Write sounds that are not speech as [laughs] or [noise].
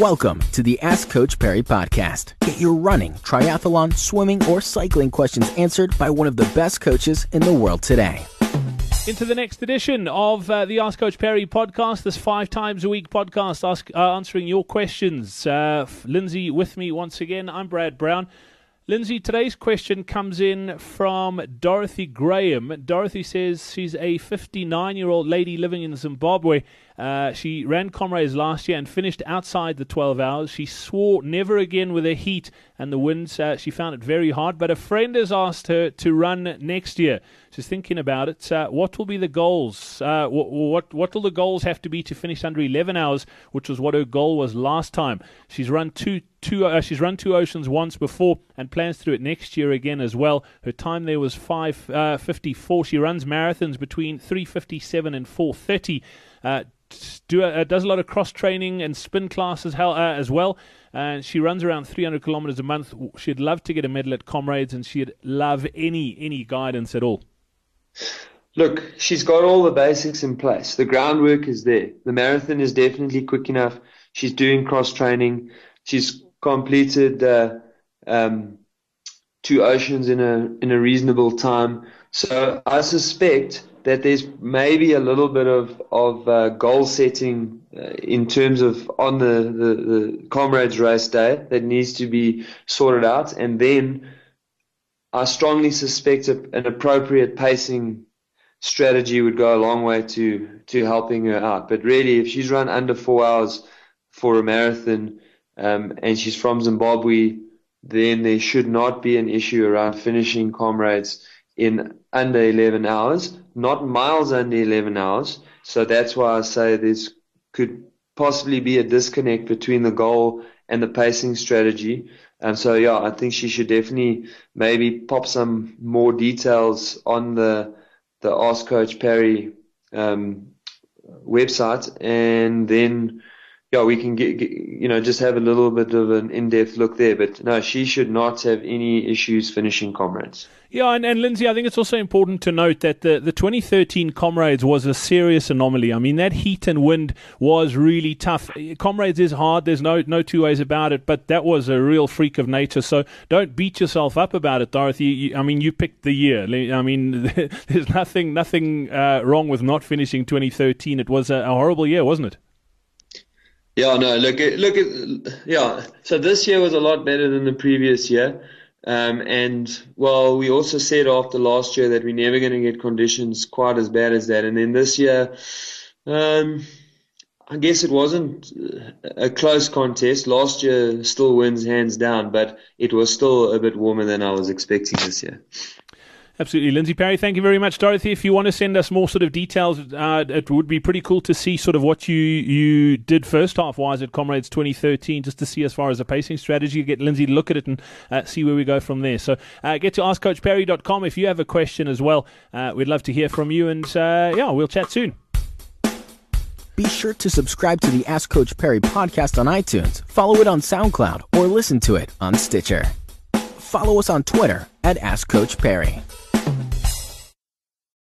Welcome to the Ask Coach Parry podcast. Get your running, triathlon, swimming, or cycling questions answered by one of the best coaches in the world today. Into the next edition of uh, the Ask Coach Parry podcast, this five times a week podcast ask, uh, answering your questions. Uh, Lindsay with me once again. I'm Brad Brown. Lindsay, today's question comes in from Dorothy Graham. Dorothy says she's a 59 year old lady living in Zimbabwe. Uh, she ran Comrades last year and finished outside the 12 hours. She swore never again with the heat and the winds. Uh, she found it very hard, but a friend has asked her to run next year. She's thinking about it. Uh, what will be the goals? Uh, what, what, what will the goals have to be to finish under 11 hours, which was what her goal was last time? She's run two two uh, she's run two oceans once before and plans to do it next year again as well. Her time there was 5:54. Uh, she runs marathons between 3:57 and 4:30. Uh, do uh, does a lot of cross training and spin classes uh, as well. And she runs around 300 kilometers a month. She'd love to get a medal at Comrades, and she'd love any any guidance at all. Look, she's got all the basics in place. The groundwork is there. The marathon is definitely quick enough. She's doing cross training. She's completed um, two oceans in a in a reasonable time. So I suspect that there's maybe a little bit of of uh, goal setting uh, in terms of on the, the the comrades race day that needs to be sorted out, and then I strongly suspect a, an appropriate pacing strategy would go a long way to to helping her out. But really, if she's run under four hours for a marathon um, and she's from Zimbabwe, then there should not be an issue around finishing comrades in under 11 hours, not miles under 11 hours. So that's why I say this could possibly be a disconnect between the goal and the pacing strategy. And so, yeah, I think she should definitely maybe pop some more details on the the Ask Coach Parry um, website, and then yeah, we can get, get, you know just have a little bit of an in-depth look there. But no, she should not have any issues finishing comrades. Yeah, and, and Lindsay, I think it's also important to note that the, the 2013 Comrades was a serious anomaly. I mean, that heat and wind was really tough. Comrades is hard, there's no, no two ways about it, but that was a real freak of nature. So don't beat yourself up about it, Dorothy. You, I mean, you picked the year. I mean, [laughs] there's nothing, nothing uh, wrong with not finishing 2013. It was a, a horrible year, wasn't it? Yeah, no, look, look yeah. So this year was a lot better than the previous year. Um, and well, we also said after last year that we're never going to get conditions quite as bad as that. And then this year, um, I guess it wasn't a close contest. Last year still wins hands down, but it was still a bit warmer than I was expecting this year. Absolutely. Lindsay Parry. thank you very much. Dorothy, if you want to send us more sort of details, uh, it would be pretty cool to see sort of what you, you did first half wise at Comrades 2013, just to see as far as the pacing strategy, get Lindsay to look at it and uh, see where we go from there. So uh, get to askcoachparry.com if you have a question as well. Uh, we'd love to hear from you, and uh, yeah, we'll chat soon. Be sure to subscribe to the Ask Coach Parry podcast on iTunes, follow it on SoundCloud, or listen to it on Stitcher. Follow us on Twitter at Ask Coach Parry. Thank you.